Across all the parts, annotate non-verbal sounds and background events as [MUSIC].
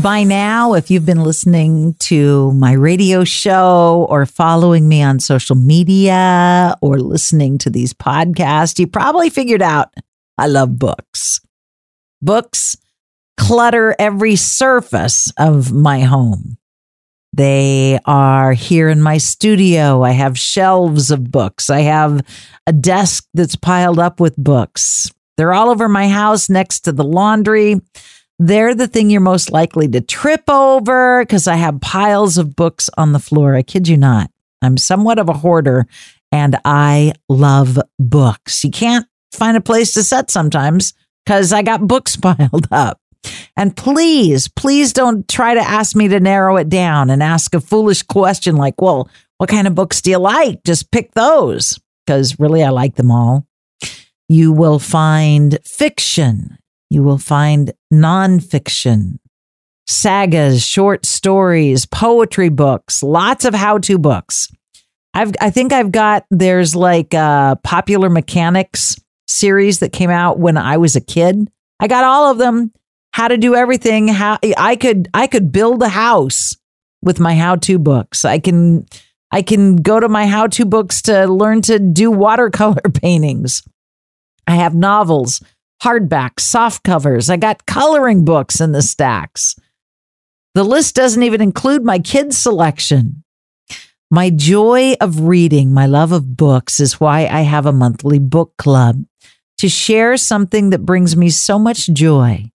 By now, if you've been listening to my radio show or following me on social media or listening to these podcasts, you probably figured out I love books. Books clutter every surface of my home. They are here in my studio. I have shelves of books. I have a desk that's piled up with books. They're all over my house next to the laundry. They're the thing you're most likely to trip over because I have piles of books on the floor. I kid you not. I'm somewhat of a hoarder and I love books. You can't find a place to set sometimes because I got books [LAUGHS] piled up. And please, please don't try to ask me to narrow it down and ask a foolish question like, well, what kind of books do you like? Just pick those because really I like them all. You will find fiction you will find nonfiction, sagas, short stories, poetry books, lots of how to books. I've, I think I've got, there's like a popular mechanics series that came out when I was a kid. I got all of them. How to do everything. How I could, I could build a house with my how to books. I can, I can go to my how to books to learn to do watercolor [LAUGHS] paintings. I have novels hardbacks, soft covers. I got coloring books in the stacks. The list doesn't even include my kids' selection. My joy of reading, my love of books, is why I have a monthly book club to share something that brings me so much joy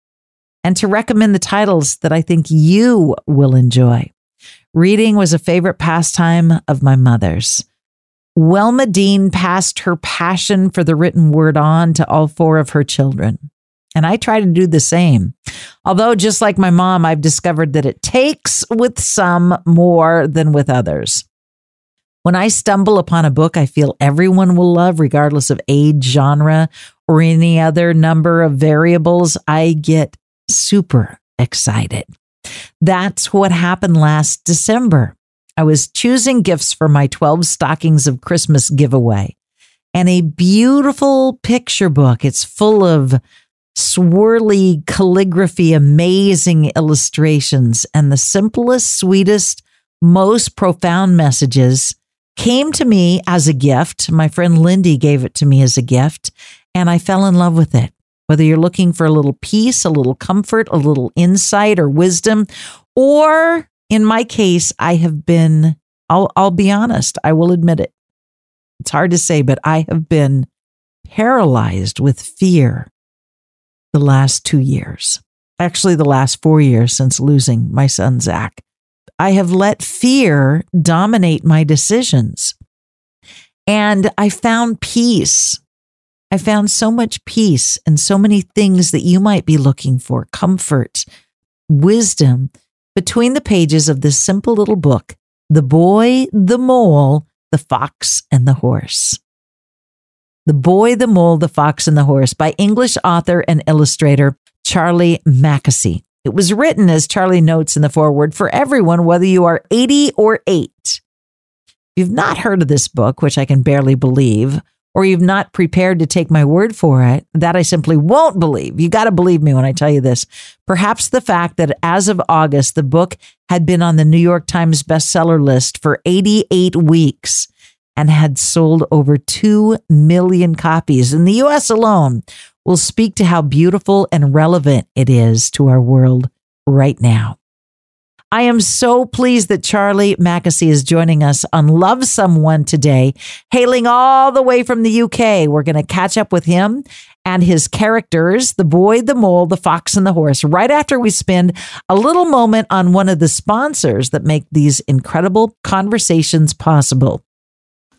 and to recommend the titles that I think you will enjoy. Reading was a favorite pastime of my mother's. Welma Dean passed her passion for the written word on to all four of her children. And I try to do the same. Although, just like my mom, I've discovered that it takes with some more than with others. When I stumble upon a book I feel everyone will love, regardless of age, genre, or any other number of variables, I get super excited. That's what happened last December. I was choosing gifts for my 12 stockings of Christmas giveaway and a beautiful picture book. It's full of swirly calligraphy, amazing illustrations, and the simplest, sweetest, most profound messages came to me as a gift. My friend Lindy gave it to me as a gift, and I fell in love with it. Whether you're looking for a little peace, a little comfort, a little insight or wisdom, or in my case, I have been, I'll, I'll be honest, I will admit it. It's hard to say, but I have been paralyzed with fear the last two years. Actually, the last four years since losing my son, Zach. I have let fear dominate my decisions. And I found peace. I found so much peace and so many things that you might be looking for comfort, wisdom between the pages of this simple little book The Boy, the Mole, the Fox, and the Horse. The Boy, the Mole, the Fox, and the Horse by English author and illustrator Charlie Mackesy. It was written, as Charlie notes in the foreword, for everyone, whether you are 80 or 8. If you've not heard of this book, which I can barely believe, or you've not prepared to take my word for it, that I simply won't believe. You got to believe me when I tell you this. Perhaps the fact that as of August, the book had been on the New York Times bestseller list for 88 weeks and had sold over 2 million copies in the US alone will speak to how beautiful and relevant it is to our world right now. I am so pleased that Charlie Mackesy is joining us on Love Someone today, hailing all the way from the UK. We're going to catch up with him and his characters, the boy, the mole, the fox, and the horse, right after we spend a little moment on one of the sponsors that make these incredible conversations possible.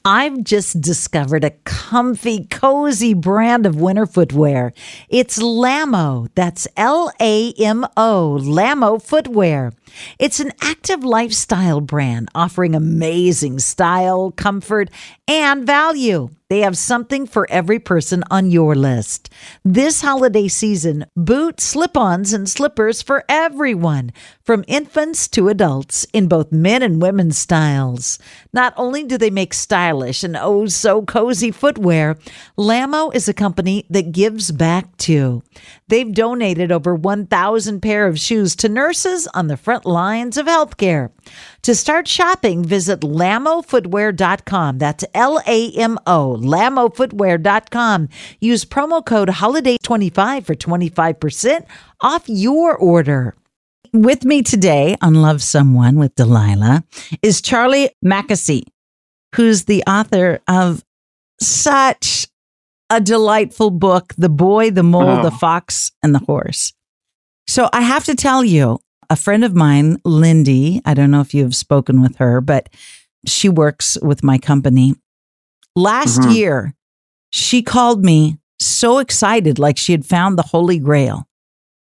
I've just discovered a comfy, cozy brand of winter footwear. It's Lamo. That's L A M O, Lamo footwear. It's an active lifestyle brand offering amazing style, comfort, and value. They have something for every person on your list. This holiday season, boot slip ons, and slippers for everyone, from infants to adults, in both men and women's styles. Not only do they make stylish and oh so cozy footwear, Lamo is a company that gives back too. They've donated over 1,000 pair of shoes to nurses on the front lines of healthcare. To start shopping, visit lamofootwear.com. That's L A M O, lamofootwear.com. Use promo code HOLIDAY25 for 25% off your order. With me today on Love Someone with Delilah is Charlie Mackesy, who's the author of such a delightful book, The Boy, the Mole, Oh. the Fox, and the Horse. So I have to tell you, a friend of mine, Lindy, I don't know if you've spoken with her, but she works with my company. Last Mhm. year, she called me so excited, like she had found the Holy Grail.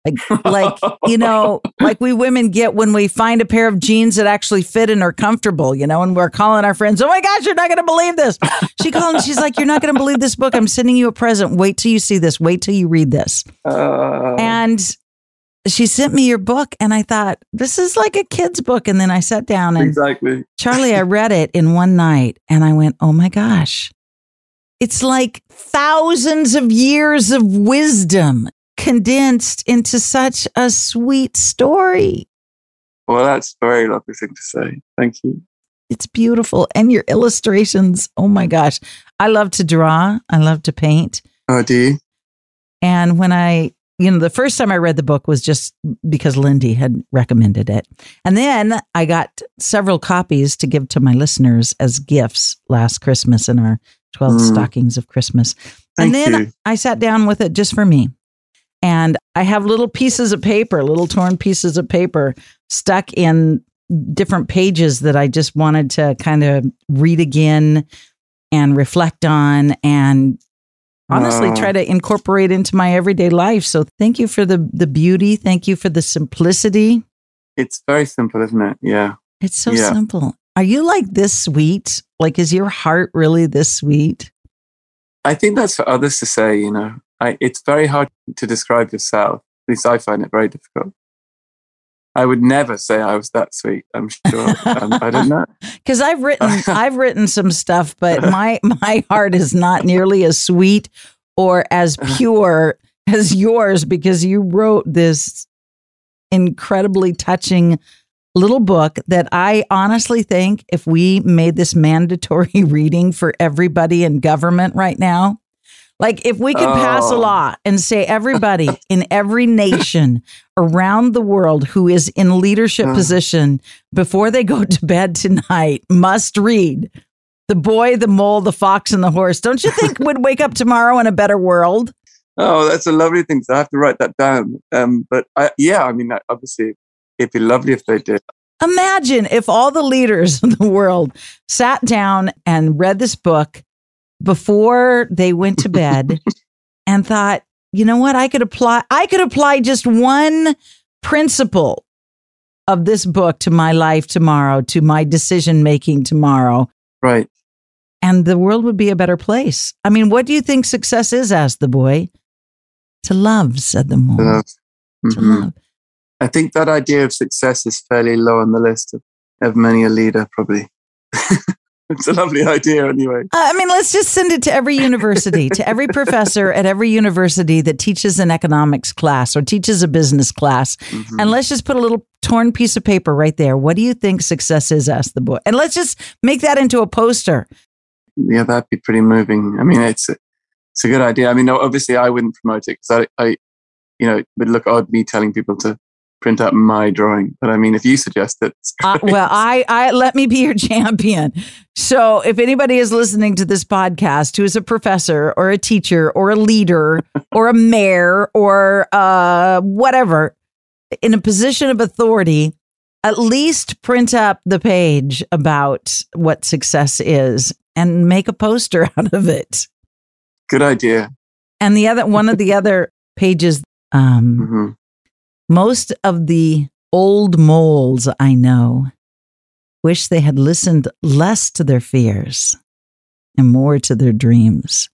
Like, like you know, [LAUGHS] like we women get when we find a pair of jeans that actually fit and are comfortable, you know, and we're calling our friends, oh my gosh, you're not going to believe this. She called and she's like, you're not going to believe this book. I'm sending you a present. Wait till you see this. Wait till you read this. Uh, And she sent me your book, and I thought, this is like a kid's book. And then I sat down and exactly. Charlie, I [LAUGHS] read it in one night, and I went, oh my gosh. It's like thousands of years of wisdom condensed into such a sweet story. Well, that's a very lovely thing to say. Thank you. It's beautiful. And your illustrations, oh my gosh. I love to draw, I love to paint. Oh, do you? And when I, you know, the first time I read the book was just because Lindy had recommended it. And then I got several copies to give to my listeners as gifts last Christmas in our 12 Mm. stockings of Christmas. Thank and then you. I sat down with it just for me. And I have little pieces of paper, little torn pieces of paper stuck in different pages that I just wanted to kind of read again and reflect on and honestly Wow. try to incorporate into my everyday life. So thank you for the the beauty, thank you for the simplicity. It's very simple, isn't it? Yeah. It's so Yeah. simple. Are you like this sweet? Like is your heart really this sweet? I think that's for others to say, you know. I, it's very hard to describe yourself. At least I find it very difficult. I would never say I was that sweet. I'm sure. um, I don't know. [LAUGHS] because I've written [LAUGHS] I've written some stuff, but my my heart is not nearly as sweet or as pure as yours because you wrote this incredibly touching little book that I honestly think if we made this mandatory [LAUGHS] reading for everybody in government right now, like if we could pass a Oh. law and say everybody [LAUGHS] in every nation around the world who is in leadership Uh. position before they go to bed tonight must read The Boy, the Mole, the Fox, and the Horse. Don't you think would wake up tomorrow in a better world? Oh, that's a lovely thing. So I have to write that down. Um, but I, yeah, I mean, obviously, it'd be lovely if they did. Imagine if all the leaders [LAUGHS] of the world sat down and read this book before they went to bed [LAUGHS] and thought, you know what, I could apply I could apply just one principle of this book to my life tomorrow, to my decision making tomorrow, Right. and the world would be a better place. I mean, what do you think success is? asked the boy. To love, said the mole. Love. To Mhm. love. I think that idea of success is fairly low on the list of, of many a leader, probably. [LAUGHS] [LAUGHS] it's a lovely idea, anyway. Uh, I mean, let's just send it to every university, to every [LAUGHS] professor at every university that teaches an economics class or teaches a business class. Mhm. And let's just put a little torn piece of paper right there. What do you think success is? asked the boy. And let's just make that into a poster. yeah, that'd be pretty moving. I mean, it's a, it's a good idea. I mean, obviously, I wouldn't promote it because I, I, you know, would look odd me telling people to print out my drawing. But I mean, if you suggest it, Uh, well, I, I let me be your [LAUGHS] champion. So, if anybody is listening to this podcast who is a professor or a teacher or a leader [LAUGHS] or a mayor or uh, whatever in a position of authority, at least print up the page about what success is and make a poster [LAUGHS] out of it. good idea. And the other one of the other pages, um, hmm most of the Old moles, I know, wish they had listened less to their fears and more to their dreams.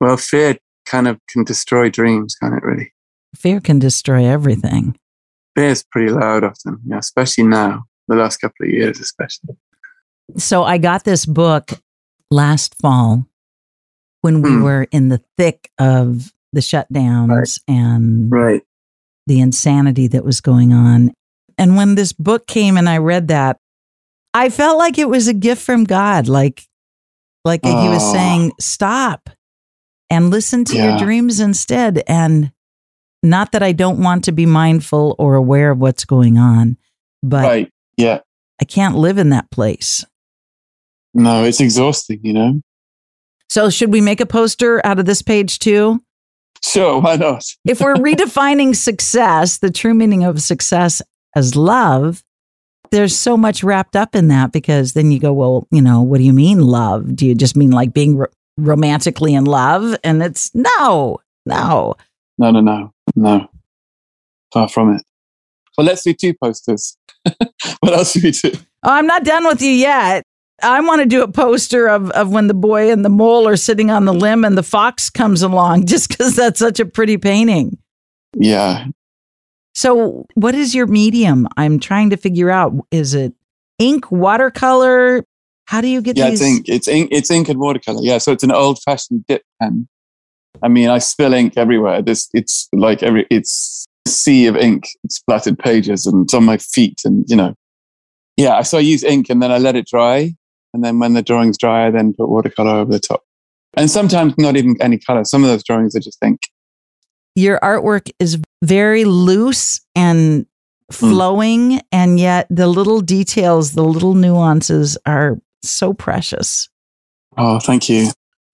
Well, fear kind of can destroy dreams, can't it, really? Fear can destroy everything. Fear is pretty loud often, yeah, especially now, the last couple of years, especially. So I got this book last fall when we Hmm. were in the thick of the shutdowns Right. and Right. The insanity that was going on. And when this book came and I read that, I felt like it was a gift from God. Like, like he was saying, stop and listen to your dreams instead. And not that I don't want to be mindful or aware of what's going on, but Right. Yeah. I can't live in that place. No, it's exhausting, you know? So, should we make a poster out of this page too? Sure, why not? If we're redefining success, the true meaning of success as love, there's so much wrapped up in that because then you go, well, you know, what do you mean love? Do you just mean like being ro- romantically in love? And it's no, no. No, no, no, no. Far from it. Well, let's do two posters. [LAUGHS] what else do we do? Oh, I'm not done with you yet. I want to do a poster of, of when the boy and the mole are sitting on the limb and the fox comes along [LAUGHS] just because that's such a pretty painting. Yeah. So, what is your medium? I'm trying to figure out. Is it ink, watercolor? How do you get Yeah, these? it's ink. It's ink. It's ink and watercolor. Yeah, so it's an old-fashioned dip pen. I mean, I spill ink everywhere. This, it's like every, it's a sea of ink, splattered pages, and it's on my feet, and you know, yeah. So I use ink, and then I let it dry, and then when the drawing's dry, I then put watercolor over the top. And sometimes not even any color. Some of those drawings are just ink. Your artwork is very loose and Hmm. flowing, and yet the little details, the little nuances are so precious. Oh, thank you.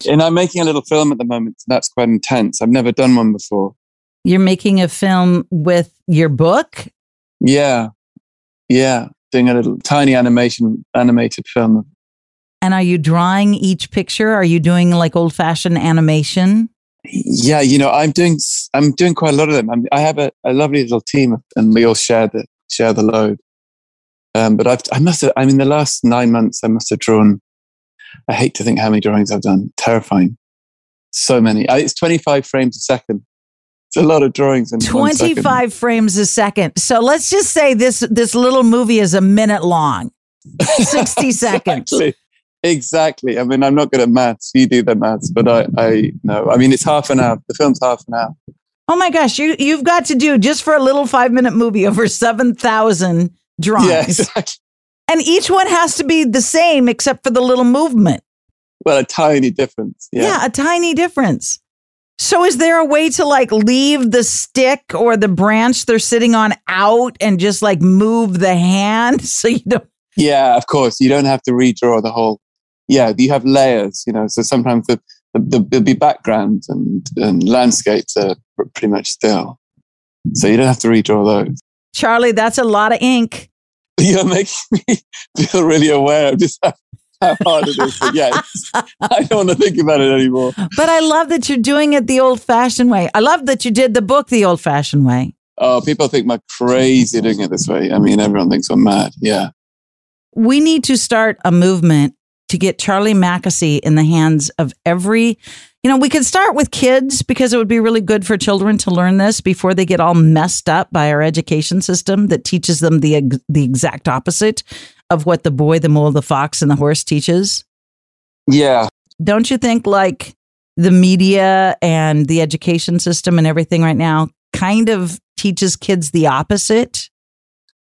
And I'm making a little film at the moment. So that's quite intense. I've never done one before. You're making a film with your book. Yeah. Yeah. Doing a little tiny animation, animated film. And are you drawing each picture? Are you doing like old fashioned animation? Yeah. You know, I'm doing, I'm doing quite a lot of them. I'm, I have a, a lovely little team and we all share the, share the load. Um, but I've, I must have, I mean, the last nine months, I must have drawn, I hate to think how many drawings I've done. Terrifying. So many. I, it's 25 frames a second. It's a lot of drawings in 25 frames a second. So let's just say this this little movie is a minute long. [LAUGHS] 60 seconds. Exactly. Exactly. I mean, I'm not good at maths. You do the maths, but I, I know. I mean, it's half an hour. The film's half an hour. Oh my gosh, you you've got to do just for a little 5-minute movie over 7,000 drawings. Yeah, [LAUGHS] exactly. And each one has to be the same except for the little movement. Well, a tiny difference. Yeah. Yeah. a tiny difference. So is there a way to like leave the stick or the branch they're sitting on out and just like move the hand [LAUGHS] so you don't Yeah, of course. You don't have to redraw the whole. Yeah, you have layers, you know. So sometimes the, the, the, there'll be backgrounds and, and landscapes are pretty much still. So you don't have to redraw those. Charlie, that's a lot of ink. [LAUGHS] You're making me feel really aware of just how, how hard it is. But [LAUGHS] yeah, I don't want to think about it anymore. But I love that you're doing it the old fashioned way. I love that you did the book the old fashioned way. Oh, people think I'm crazy doing it this way. I mean, everyone thinks I'm mad. Yeah. We need to start a movement to get Charlie Mackesy in the hands of every, you know, we could start with kids because it would be really good for children to learn this before they get all messed up by our education system that teaches them the the exact opposite of what the boy, the mole, the fox, and the horse teaches. Yeah. Don't you think like the media and the education system and everything right now kind of teaches kids the opposite?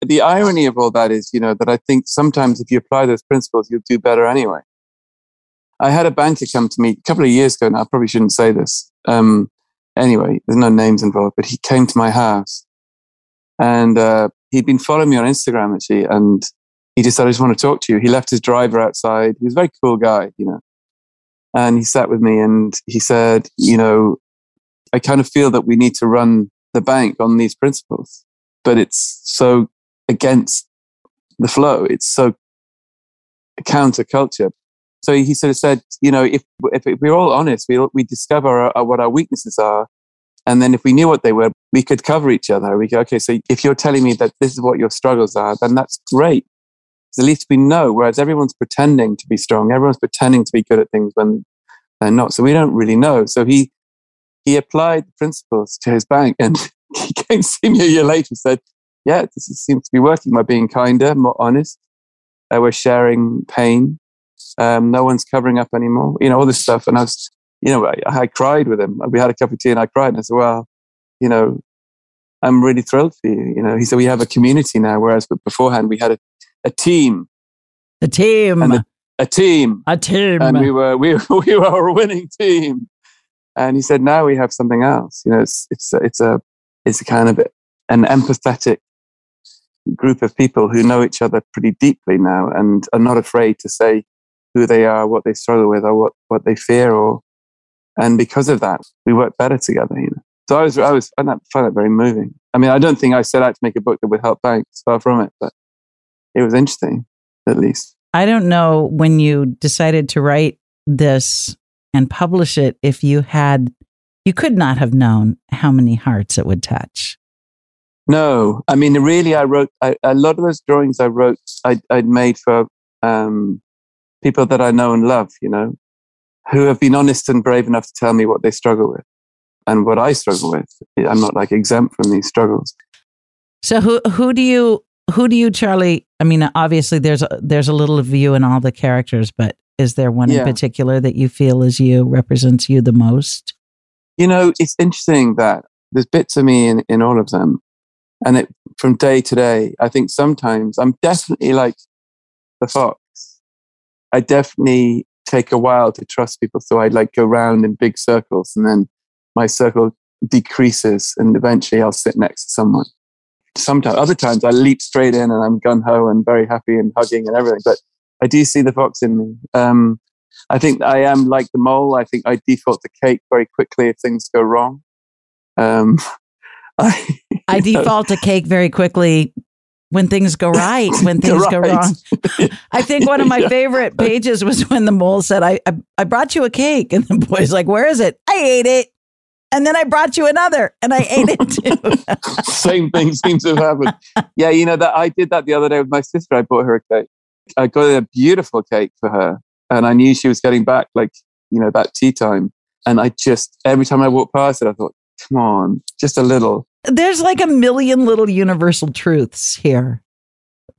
The irony of all that is, you know, that I think sometimes if you apply those principles, you'll do better anyway. I had a banker come to me a couple of years ago now. I probably shouldn't say this. Um, anyway, there's no names involved, but he came to my house and uh, he'd been following me on Instagram actually. And he just said, I just want to talk to you. He left his driver outside. He was a very cool guy, you know. And he sat with me and he said, you know, I kind of feel that we need to run the bank on these principles, but it's so against the flow. It's so counterculture. So he sort of said, you know, if if, we're all honest, we we discover our, what our weaknesses are, And then if we knew what they were, we could cover each other. We go, okay, so if you're telling me that this is what your struggles are, then that's great. At least we know. Whereas everyone's pretending to be strong, everyone's pretending to be good at things when they're not. So we don't really know. So he he applied the principles to his bank, and [LAUGHS] he came to see me a year later and said, "Yeah, this seems to be working. We're being kinder, more honest. Uh, we're sharing pain. Um, no one's covering up anymore. You know all this stuff." And I was you know, I, I, cried with him. We had a cup of tea and I cried and I said, well, you know, I'm really thrilled for you. You know, he said, we have a community now, whereas beforehand we had a, a team. A team. A, a, team. A team. And we were, we, [LAUGHS] we were a winning team. And he said, now we have something else. You know, it's, it's, it's a, it's a kind of an empathetic group of people who know each other pretty deeply now and are not afraid to say who they are, what they struggle with, or what, what they fear, or and because of that, we work better together. You know? So I was, I was, I find that very moving. I mean, I don't think I set out to make a book that would help banks, far from it, but it was interesting, at least. I don't know when you decided to write this and publish it if you had, you could not have known how many hearts it would touch. No, I mean, really, I wrote I, a lot of those drawings I wrote, I, would made for um, people that I know and love, you know, who have been honest and brave enough to tell me what they struggle with and what I struggle with. I'm not like exempt from these struggles. So who who do you who do you Charlie? I mean, obviously there's a, there's a little of you in all the characters, but is there one yeah. in particular that you feel is you represents you the most? You know, it's interesting that there's bits of me in, in all of them, and it from day to day. I think sometimes I'm definitely like the fox. I definitely take a while to trust people. So I'd like go round in big circles and then my circle decreases and eventually I'll sit next to someone. Sometimes, other times I leap straight in and I'm gun ho and very happy and hugging and everything. But I do see the fox in me. Um, I think I am like the mole. I think I default to cake very quickly if things go wrong. Um, [LAUGHS] [LAUGHS] I, I default to cake very quickly when things go right, [LAUGHS] when things right. go wrong. I think one of my favorite pages was when the mole said, I, I, I brought you a cake. And the boy's like, Where is it? I ate it. And then I brought you another and I ate it too. [LAUGHS] Same thing seems to have happened. Yeah, you know, that I did that the other day with my sister. I bought her a cake. I got a beautiful cake for her. And I knew she was getting back, like, you know, that tea time. And I just, every time I walked past it, I thought, come on, just a little there's like a million little universal truths here.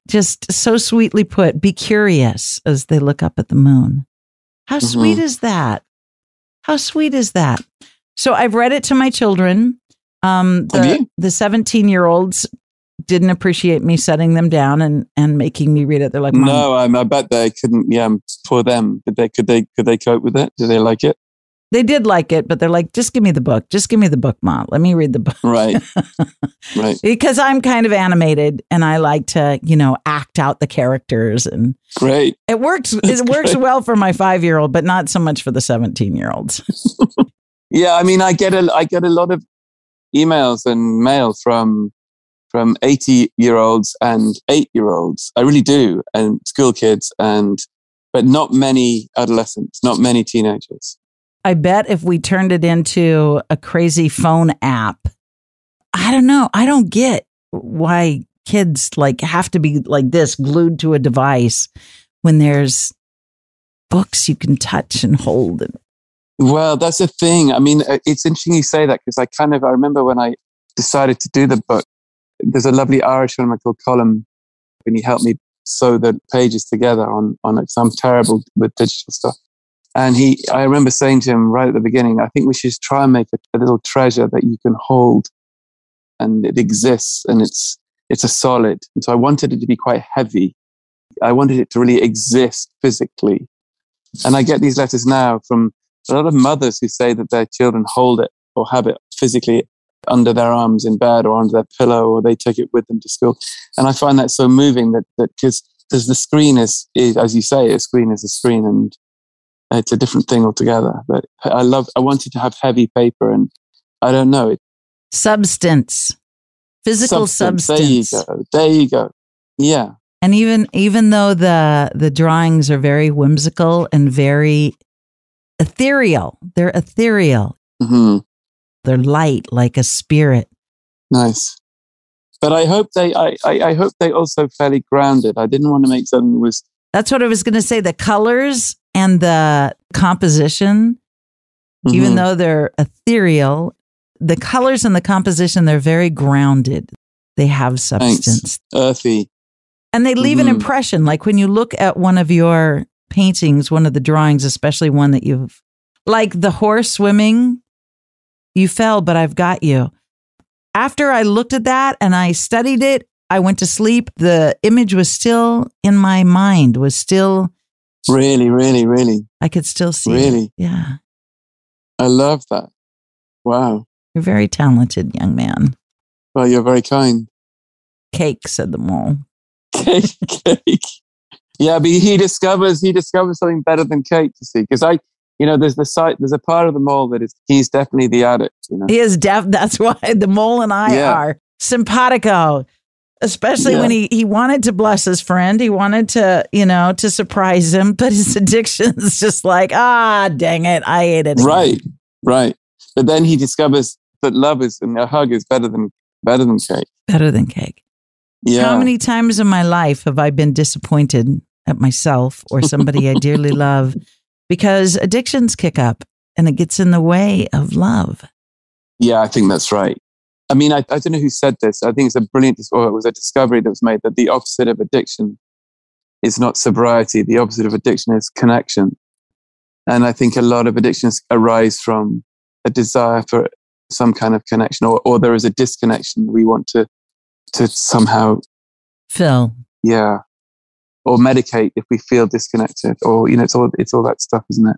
Just so sweetly put. Be curious as they look up at the moon. How mm-hmm. sweet is that? How sweet is that? So I've read it to my children. Um, the, the 17 year olds didn't appreciate me setting them down and, and making me read it. They're like, no, I, I bet they couldn't. Yeah, for them, could they could they could they cope with it? Do they like it? They did like it, but they're like, just give me the book. Just give me the book, mom. Let me read the book. Right. [LAUGHS] right. because I'm kind of animated and I like to, you know, act out the characters and Great. It works That's it works great. well for my 5-year-old, but not so much for the 17-year-olds. [LAUGHS] yeah, I mean, I get a I get a lot of emails and mail from from 80 year olds and 8 year olds. I really do and school kids and but not many adolescents, not many teenagers. I bet if we turned it into a crazy phone app, I don't know. I don't get why kids like have to be like this glued to a device when there's books you can touch and hold well that's the thing i mean uh, it's interesting you say that because i kind of i remember when i decided to do the book there's a lovely irish woman called colin and he helped me sew the pages together on on it i'm terrible with digital stuff and he, I remember saying to him right at the beginning, I think we should try and make a, a little treasure that you can hold and it exists and it's, it's a solid. And so I wanted it to be quite heavy. I wanted it to really exist physically. And I get these letters now from a lot of mothers who say that their children hold it or have it physically under their arms in bed or under their pillow or they take it with them to school. And I find that so moving that, that because the screen is, is, as you say, a screen is a screen and it's a different thing altogether. But I love, I wanted to have heavy paper and I don't know. It, substance, physical substance. substance. There you go. There you go. Yeah. And even, even though the, the drawings are very whimsical and very ethereal, they're ethereal. Mm-hmm. They're light like a spirit. Nice. But I hope they I, I, I hope they also fairly grounded. I didn't want to make something that was That's what I was going to say. The colors and the composition, even Mhm. though they're ethereal, the colors and the composition, they're very grounded. They have substance earthy. and they leave an Mhm. impression. Like when you look at one of your paintings, one of the drawings, especially one that you've, like the horse swimming, you fell, but I've got you. After I looked at that and I studied it, I went to sleep. The image was still in my mind, was still, Really, really, really, I could still see it. really. Yeah. I love that. Wow. You're a very talented young man. Well, you're very kind. Cake, said the mole. Cake, [LAUGHS] cake. Yeah, but he discovers he discovers something better than cake to see. Because I, you know, there's the site, there's a part of the mole that is he's definitely the addict. You know. He is deaf. That's why the mole and I Yeah. are simpatico. Especially Yeah. when he, he wanted to bless his friend. He wanted to, you know, to surprise him, but his [LAUGHS] addiction is just like, ah, dang it. I ate it. Right, right. But then he discovers that love is and a hug is better than better than cake. Better than cake. Yeah. How many times in my life have I been disappointed at myself or somebody I dearly [LAUGHS] love because addictions kick up and it gets in the way of love? Yeah, I think that's right. I mean, I, I don't know who said this. I think it's a brilliant, or it was a discovery that was made that the opposite of addiction is not sobriety. The opposite of addiction is connection. And I think a lot of addictions arise from a desire for some kind of connection, or, or there is a disconnection. We want to, to somehow, fill. yeah, or medicate if we feel disconnected, or you know, it's all it's all that stuff, isn't it?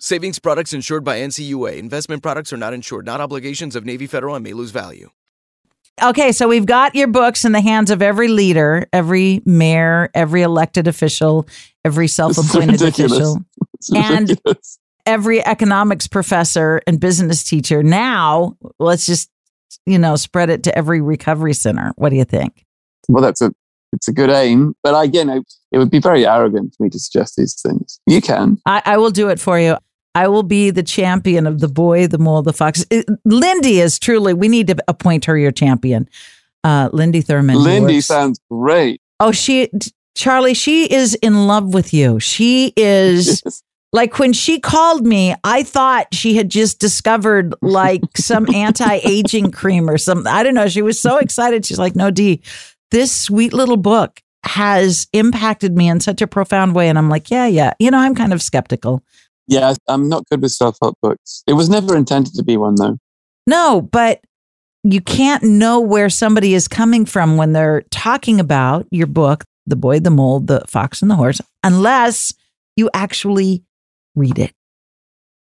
Savings products insured by NCUA. Investment products are not insured, not obligations of Navy Federal and may lose value. Okay, so we've got your books in the hands of every leader, every mayor, every elected official, every self appointed official, And- every economics professor and business teacher. Now, let's just, you know, spread it to every recovery center. What do you think? well, that's a it's a good aim, but I, again, I, it would be very arrogant for me to suggest these things. You can. I, I will do it for you. I will be the champion of the boy, the mole, the fox. It- Lindy is truly, we need to appoint her your champion. Uh, Lindy Thurman. Lindy sounds great. Oh, she, Charlie, she is in love with you. She is [LAUGHS] like when she called me, I thought she had just discovered like some [LAUGHS] anti aging cream or something. I don't know. She was so excited. She's like, no, D, this sweet little book has impacted me in such a profound way. And I'm like, yeah, yeah. You know, I'm kind of skeptical. Yeah, I'm not good with self help books. It was never intended to be one, though. No, but you can't know where somebody is coming from when they're talking about your book, The Boy, the Mole, the Fox, and the Horse, unless you actually read it.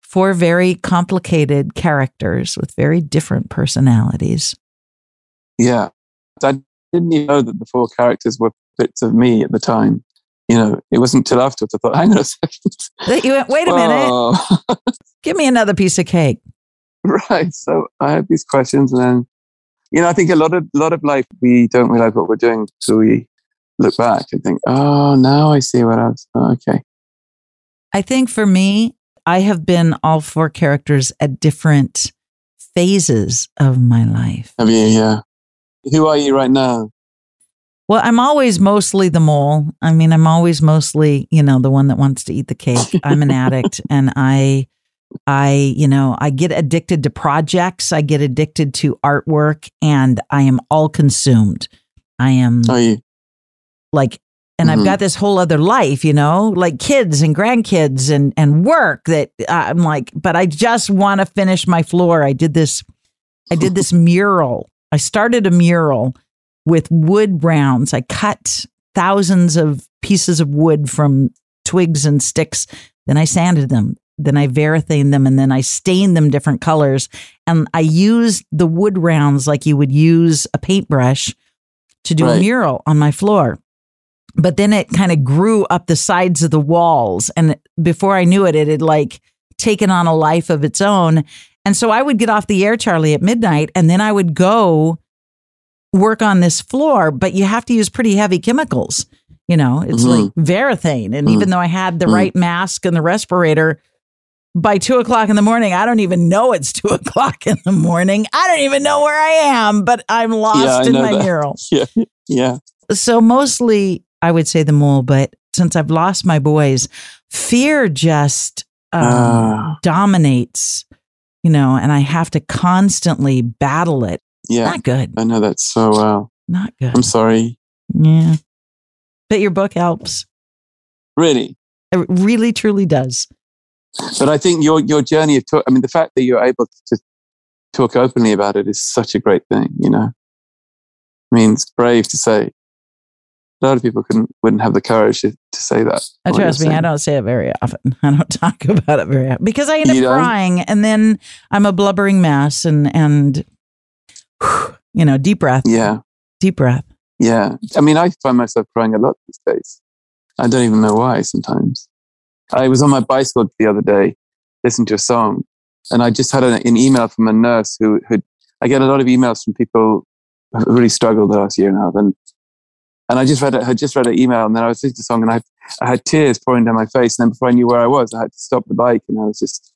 Four very complicated characters with very different personalities. Yeah. I didn't even know that the four characters were bits of me at the time. You know, it wasn't till afterwards I thought, hang on a second. That you went, wait a minute, Oh. [LAUGHS] give me another piece of cake. right. So I had these questions and then, you know, I think a lot of, lot of life, we don't realize what we're doing until we look back and think, oh, now I see what I was. Oh, okay. I think for me, I have been all four characters at different phases of my life. Have you, yeah. Who are you right now? Well, I'm always mostly the mole. I mean, I'm always mostly, you know, the one that wants to eat the cake. I'm an addict [LAUGHS] and I I, you know, I get addicted to projects, I get addicted to artwork and I am all consumed. I am like and I've Mhm. got this whole other life, you know, like kids and grandkids and and work that I'm like, but I just want to finish my floor. I did this I did this mural. I started a mural with wood rounds. I cut thousands of pieces of wood from twigs and sticks. Then I sanded them. Then I varathaned them and then I stained them different colors. And I used the wood rounds like you would use a paintbrush to do a mural on my floor. But then it kind of grew up the sides of the walls. And before I knew it, it had like taken on a life of its own. And so I would get off the air, Charlie, at midnight, and then I would go work on this floor, but you have to use pretty heavy chemicals. You know, it's Mhm. like Varathane. And even though I had the Mhm. right mask and the respirator, by two o'clock in the morning, I don't even know it's two [LAUGHS] o'clock in the morning. I don't even know where I am, but I'm lost I in my that. mural. [LAUGHS] Yeah. Yeah. So mostly I would say the mole, but since I've lost my boys, fear just um, Ah. dominates, you know, and I have to constantly battle it. Yeah. Not good. I know that so well. Not good. I'm sorry. Yeah. But your book helps. Really. It really, truly does. But I think your your journey of talk, I mean, the fact that you're able to talk openly about it is such a great thing. You know, I mean, it's brave to say. A lot of people couldn't wouldn't have the courage to, to say that. Uh, Trust me, I don't say it very often. [LAUGHS] I don't talk about it very often because I end up You don't? crying and then I'm a blubbering mess and, and, you know, deep breath, Yeah, deep breath. yeah. I mean, I find myself crying a lot these days. I don't even know why. Sometimes I was on my bicycle the other day, listening to a song, and I just had an, an email from a nurse who who I get a lot of emails from people who really struggled the last year and a half, and and I just read it. I just read an email, and then I was listening to the song, and I I had tears pouring down my face, and then before I knew where I was, I had to stop the bike, and I was just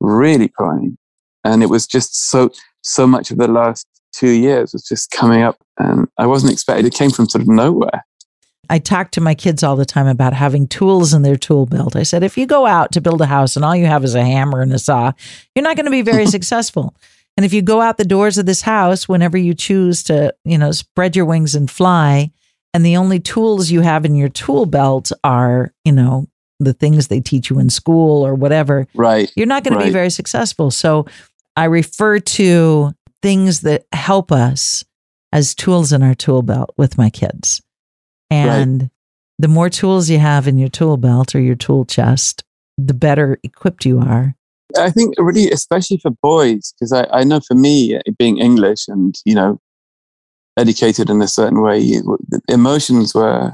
really crying, and it was just so so much of the last two years was just coming up, and I wasn't expecting. It came from sort of nowhere. I talk to my kids all the time about having tools in their tool belt. I said, if you go out to build a house and all you have is a hammer and a saw, you're not going to be very [LAUGHS] successful. And if you go out the doors of this house whenever you choose to, you know, spread your wings and fly, and the only tools you have in your tool belt are, you know, the things they teach you in school or whatever, Right. you're not going to be very successful. So I refer to things that help us as tools in our tool belt with my kids. And the more tools you have in your tool belt or your tool chest, the better equipped you are. I think really, especially for boys, because I, I know for me, being English and, you know, educated in a certain way, emotions were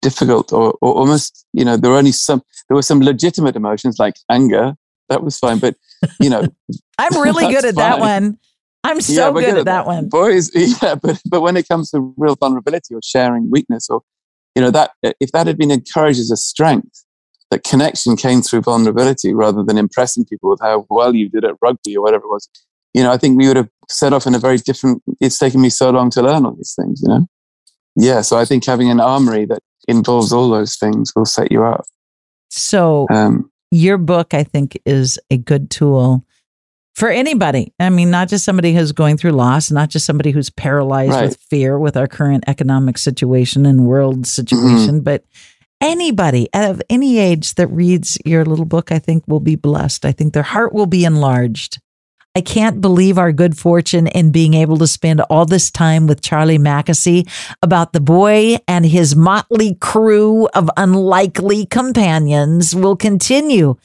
difficult or, or almost, you know, there were only some, there were some legitimate emotions like anger. That was fine. But, you know, [LAUGHS] I'm really [LAUGHS] good at that one. I'm so we're good, at that one. Boys, [LAUGHS] yeah, but, but when it comes to real vulnerability or sharing weakness or, you know, that, if that had been encouraged as a strength, that connection came through vulnerability rather than impressing people with how well you did at rugby or whatever it was. You know, I think we would have set off in a very different. It's taken me so long to learn all these things. You know, yeah. So I think having an armory that involves all those things will set you up. So Um, your book, I think, is a good tool for anybody. I mean, not just somebody who's going through loss, not just somebody who's paralyzed Right. with fear with our current economic situation and world situation, mm-hmm. but anybody of any age that reads your little book, I think will be blessed. I think their heart will be enlarged. I can't believe our good fortune in being able to spend all this time with Charlie Mackesy about the boy and his motley crew of unlikely companions will continue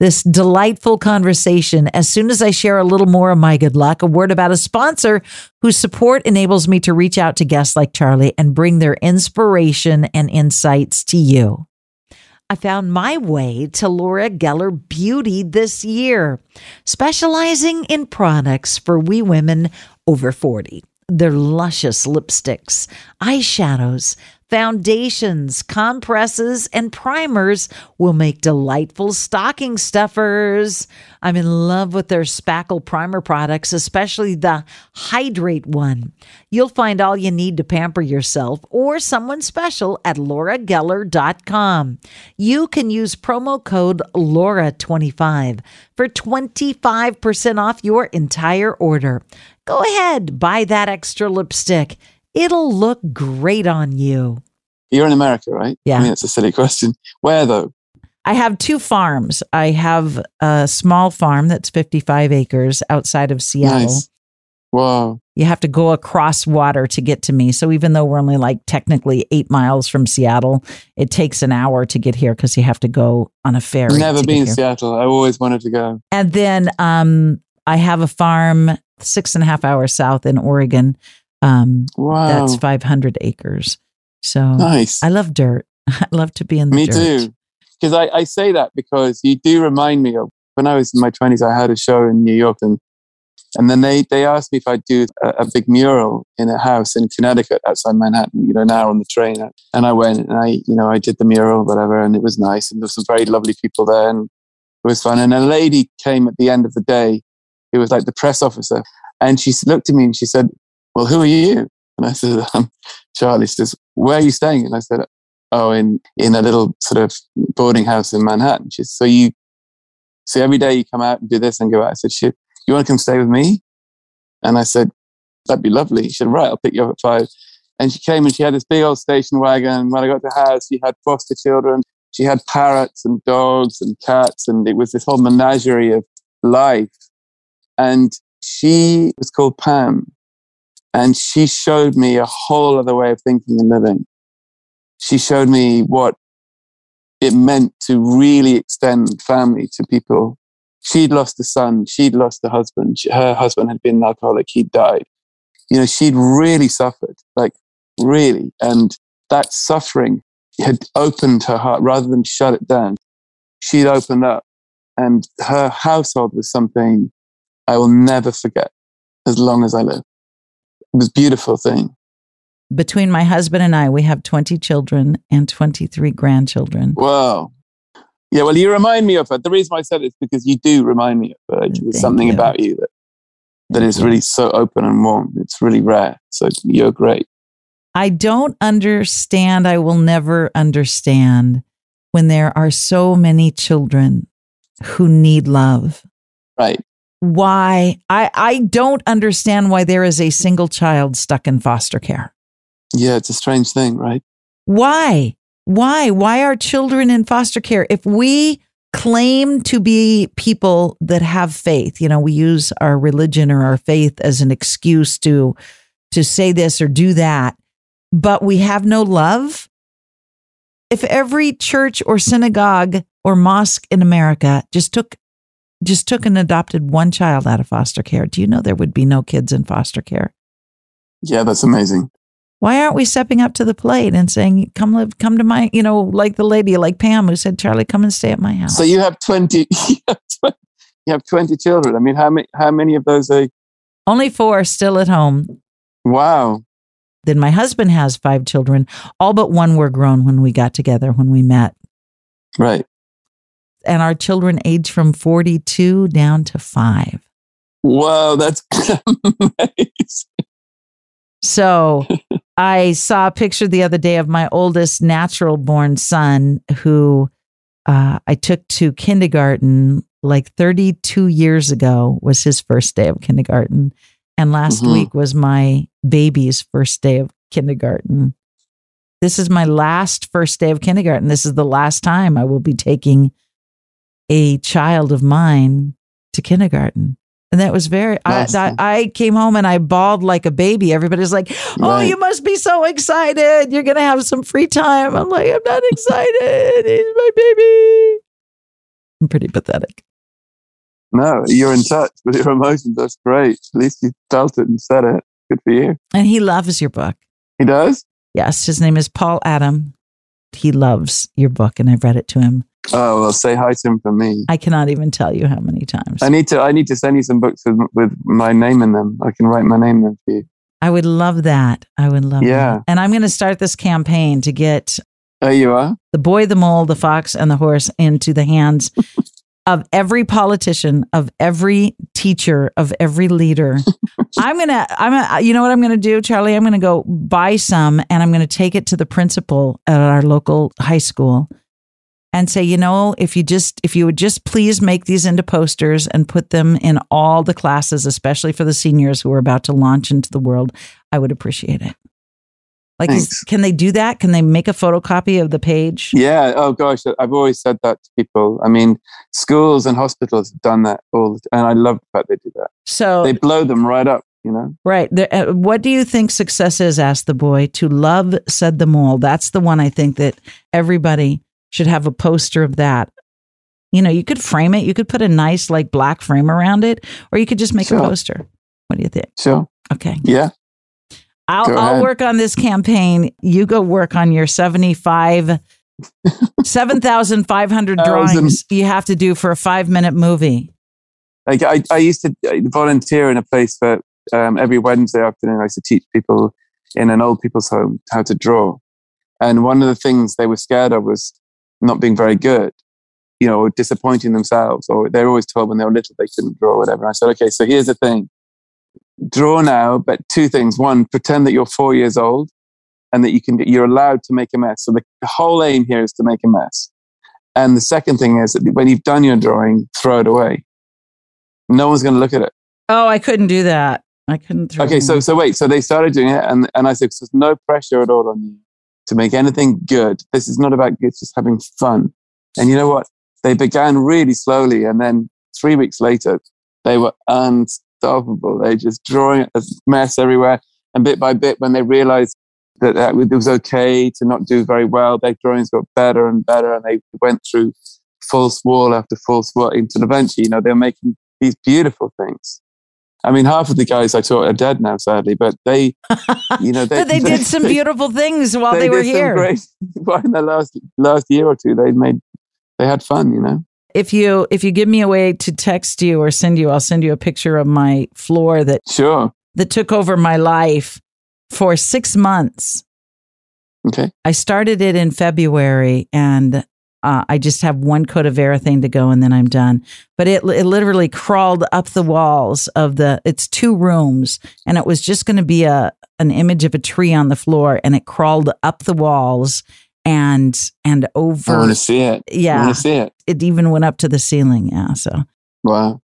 this delightful conversation as soon as I share a little more of my good luck, a word about a sponsor whose support enables me to reach out to guests like Charlie and bring their inspiration and insights to you. I found my way to Laura Geller Beauty this year, specializing in products for we women over 40. Their luscious lipsticks, eyeshadows, foundations, compresses, and primers will make delightful stocking stuffers. I'm in love with their Spackle primer products, especially the Hydrate one. You'll find all you need to pamper yourself or someone special at laurageller.com. You can use promo code LAURA25 for 25% off your entire order. Go ahead, buy that extra lipstick. It'll look great on you. You're in America, right? Yeah. I mean, it's a silly [LAUGHS] question. Where though? I have two farms. I have a small farm that's 55 acres outside of Seattle. Nice. Wow. You have to go across water to get to me. So even though we're only like technically eight miles from Seattle, it takes an hour to get here because you have to go on a ferry. Never been to. Seattle. I always wanted to go. And then um, I have a farm six and a half hours south in Oregon. Um, Wow. That's 500 acres. So nice. I love dirt. [LAUGHS] I love to be in the Me dirt. too. Because I, I say that because you do remind me of when I was in my 20s, I had a show in New York and and then they, they asked me if I'd do a, a big mural in a house in Connecticut outside Manhattan, you know, hour on the train. And I went and I, you know, I did the mural, whatever, and it was nice. And there were some very lovely people there and it was fun. And a lady came at the end of the day who was like the press officer. And she looked at me and she said, Well, who are you? And I said, I'm Charlie. She says, Where are you staying? And I said, Oh, in, in a little sort of boarding house in Manhattan. She said, So you, so every day you come out and do this and go out. I said, Shit, you want to come stay with me? And I said, That'd be lovely. She said, Right, I'll pick you up at five. And she came and she had this big old station wagon. When I got to the house, she had foster children. She had parrots and dogs and cats. And it was this whole menagerie of life. And she was called Pam. And she showed me a whole other way of thinking and living. She showed me what it meant to really extend family to people. She'd lost a son. She'd lost a husband. Her husband had been an alcoholic. He'd died. You know, she'd really suffered, like really. And that suffering had opened her heart rather than shut it down. She'd opened up. And her household was something I will never forget as long as I live. It was a beautiful thing. Between my husband and I, we have 20 children and 23 grandchildren. Wow. Yeah, well, you remind me of her. The reason I said it is because you do remind me of her. There's something you. about you that, that is really so open and warm. It's really rare. So you're great. I don't understand, I will never understand when there are so many children who need love. Right. Why? I, I don't understand why there is a single child stuck in foster care. Yeah, it's a strange thing, right? Why? Why? Why are children in foster care? If we claim to be people that have faith, you know, we use our religion or our faith as an excuse to to say this or do that, but we have no love. If every church or synagogue or mosque in America just took just took and adopted one child out of foster care, do you know there would be no kids in foster care? Yeah, that's amazing. Why aren't we stepping up to the plate and saying, "Come live, come to my," you know, like the lady, like Pam, who said, "Charlie, come and stay at my house." So you have 20, [LAUGHS] you have 20 you have 20 children. I mean, how many, how many of those are, Only four still at home. wow. Then my husband has five children. All but one were grown when we got together, when we met, Right. And our children age from forty-two down to five. Wow, that's [LAUGHS] amazing. So I saw a picture the other day of my oldest natural born son who uh, I took to kindergarten like 32 years ago was his first day of kindergarten. And last Mhm. week was my baby's first day of kindergarten. This is my last first day of kindergarten. This is the last time I will be taking a child of mine to kindergarten. And that was very, I, I, I came home and I bawled like a baby. Everybody's like, oh, Right. you must be so excited. You're going to have some free time. I'm like, I'm not excited. He's my baby. I'm pretty pathetic. No, you're in touch with your emotions. That's great. At least you felt it and said it. Good for you. And he loves your book. He does? Yes, his name is Paul Adam. He loves your book, and I've read it to him. Oh, well, say hi to him for me. I cannot even tell you how many times. I need to. I need to send you some books with, with my name in them. I can write my name in them for you. I would love that. I would love Yeah. that. And I'm going to start this campaign to get There you are. the boy, the mole, the fox, and the horse into the hands [LAUGHS] of every politician, of every teacher, of every leader. [LAUGHS] I'm gonna, I'm, gonna, you know what I'm gonna do, Charlie? I'm gonna go buy some, and I'm gonna take it to the principal at our local high school, and say, you know, if you just, if you would just please make these into posters and put them in all the classes, especially for the seniors who are about to launch into the world, I would appreciate it. Like, is- can they do that? Can they make a photocopy of the page? Yeah. Oh gosh, I've always said that to people. I mean, schools and hospitals have done that all, the and I love the fact they do that. So, They blow them right up. You know. right. There, uh, what do you think success is? asked the boy. To love, said the mole. That's the one I think that everybody should have a poster of that. You know, you could frame it. You could put a nice, like, black frame around it, or you could just make a poster. What do you think? Sure. Okay. Yeah. I'll, I'll work on this campaign. You go work on your 75, [LAUGHS] 7,500 Thousand. drawings you have to do for a five minute movie. Like I, I used to volunteer in a place where um, every Wednesday afternoon. I used to teach people in an old people's home how to draw, and one of the things they were scared of was not being very good, you know, disappointing themselves, or they're always told when they were little they couldn't draw, or whatever. I said, okay, so here's the thing: draw now, but two things. One, pretend that you're four years old, and that you can you're allowed to make a mess. So the, the whole aim here is to make a mess. And the second thing is that when you've done your drawing, throw it away. No one's going to look at it. Oh, I couldn't do that. I couldn't throw Okay, so so wait, so they started doing it, and and I said, so there's no pressure at all on you to make anything good. This is not about it's just having fun. And you know what? They began really slowly, and then three weeks later, they were unstoppable. They just drawing a mess everywhere, and bit by bit, when they realized that, it was okay to not do very well, their drawings got better and better, and they went through false wall after false wall until eventually, you know, they're making these beautiful things. I mean, half of the guys I taught are dead now, sadly, but they, [LAUGHS] you know, they, but they did some [LAUGHS] beautiful things while they, they were did some here. Great, [LAUGHS] well, in the last last year or two, they made they had fun, you know. If you if you give me a way to text you or send you, I'll send you a picture of my floor that Sure. that took over my life for six months. Okay. I started it in February and uh, I just have one coat of Varathane to go and then I'm done. But it, it literally crawled up the walls of the, it's two rooms and it was just going to be a, an image of a tree on the floor and it crawled up the walls and, and I over. want to see it. I yeah. want to see it. It even went up to the ceiling. Yeah. So, Wow.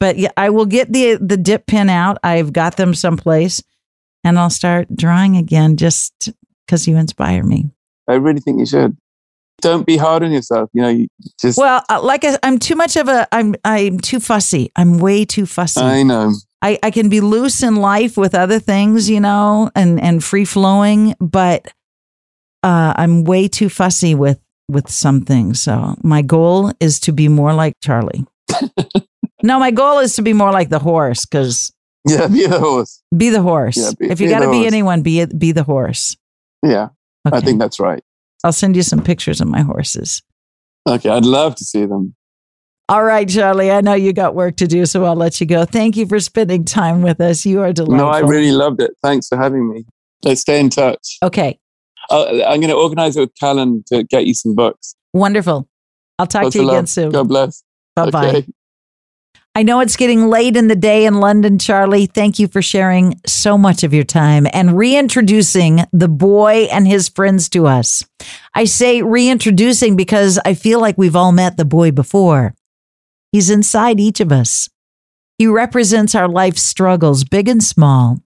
but yeah, I will get the, the dip pen out. I've got them someplace and I'll start drawing again just because you inspire me. I really think you should. Don't be hard on yourself. You know, you just. Well, uh, like I, I'm too much of a I'm I'm too fussy. I'm way too fussy. I know. I, I can be loose in life with other things, you know, and and free flowing, but uh, I'm way too fussy with with some things. So my goal is to be more like Charlie. [LAUGHS] no, my goal is to be more like the horse because Yeah, be the horse. be the horse. Yeah, be- if you got to be anyone, be it, be the horse. Yeah, Okay. I think that's right. I'll send you some pictures of my horses. Okay, I'd love to see them. All right, Charlie. I know you got work to do, so I'll let you go. Thank you for spending time with us. You are delightful. No, I really loved it. Thanks for having me. Let's stay in touch. Okay, Uh, I'm going to organize it with Callan to get you some books. wonderful. I'll talk Lots to you again love. soon. God bless. Bye bye. Okay. I know it's getting late in the day in London, Charlie. Thank you for sharing so much of your time and reintroducing the boy and his friends to us. I say reintroducing because I feel like we've all met the boy before. He's inside each of us. He represents our life struggles, big and small.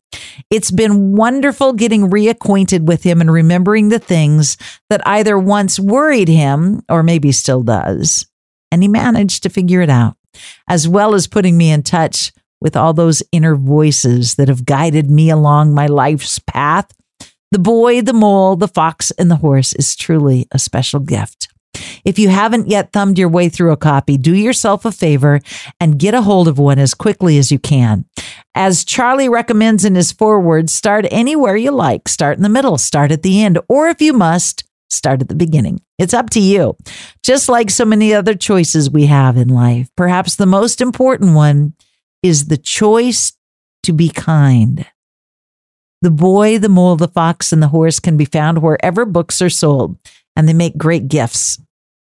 It's been wonderful getting reacquainted with him and remembering the things that either once worried him or maybe still does. And he managed to figure it out as well as putting me in touch with all those inner voices that have guided me along my life's path. The boy, the mole, the fox, and the horse is truly a special gift. If you haven't yet thumbed your way through a copy, do yourself a favor and get a hold of one as quickly as you can. As Charlie recommends in his foreword, start anywhere you like. Start in the middle, start at the end, or if you must, start at the beginning. It's up to you. Just like so many other choices we have in life, perhaps the most important one is the choice to be kind. The boy, the mole, the fox, and the horse can be found wherever books are sold, and they make great gifts.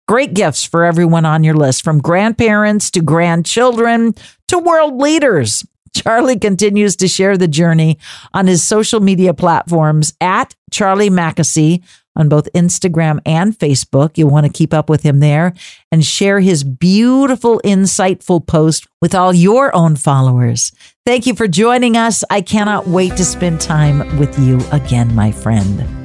Great gifts for everyone on your list, from grandparents to grandchildren to world leaders. Charlie continues to share the journey on his social media platforms at Charlie Mackesy on both Instagram and Facebook. You'll want to keep up with him there and share his beautiful, insightful post with all your own followers. Thank you for joining us. I cannot wait to spend time with you again, my friend.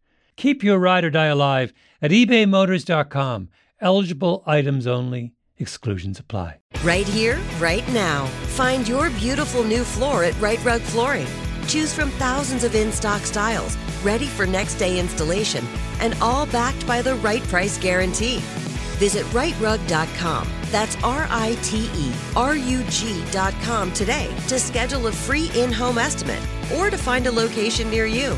Keep your ride or die alive at ebaymotors.com. Eligible items only, exclusions apply. Right here, right now. Find your beautiful new floor at Rite Rug Flooring. Choose from thousands of in stock styles, ready for next day installation, and all backed by the right price guarantee. Visit riterug.com. That's R I T E R U G.com today to schedule a free in home estimate or to find a location near you.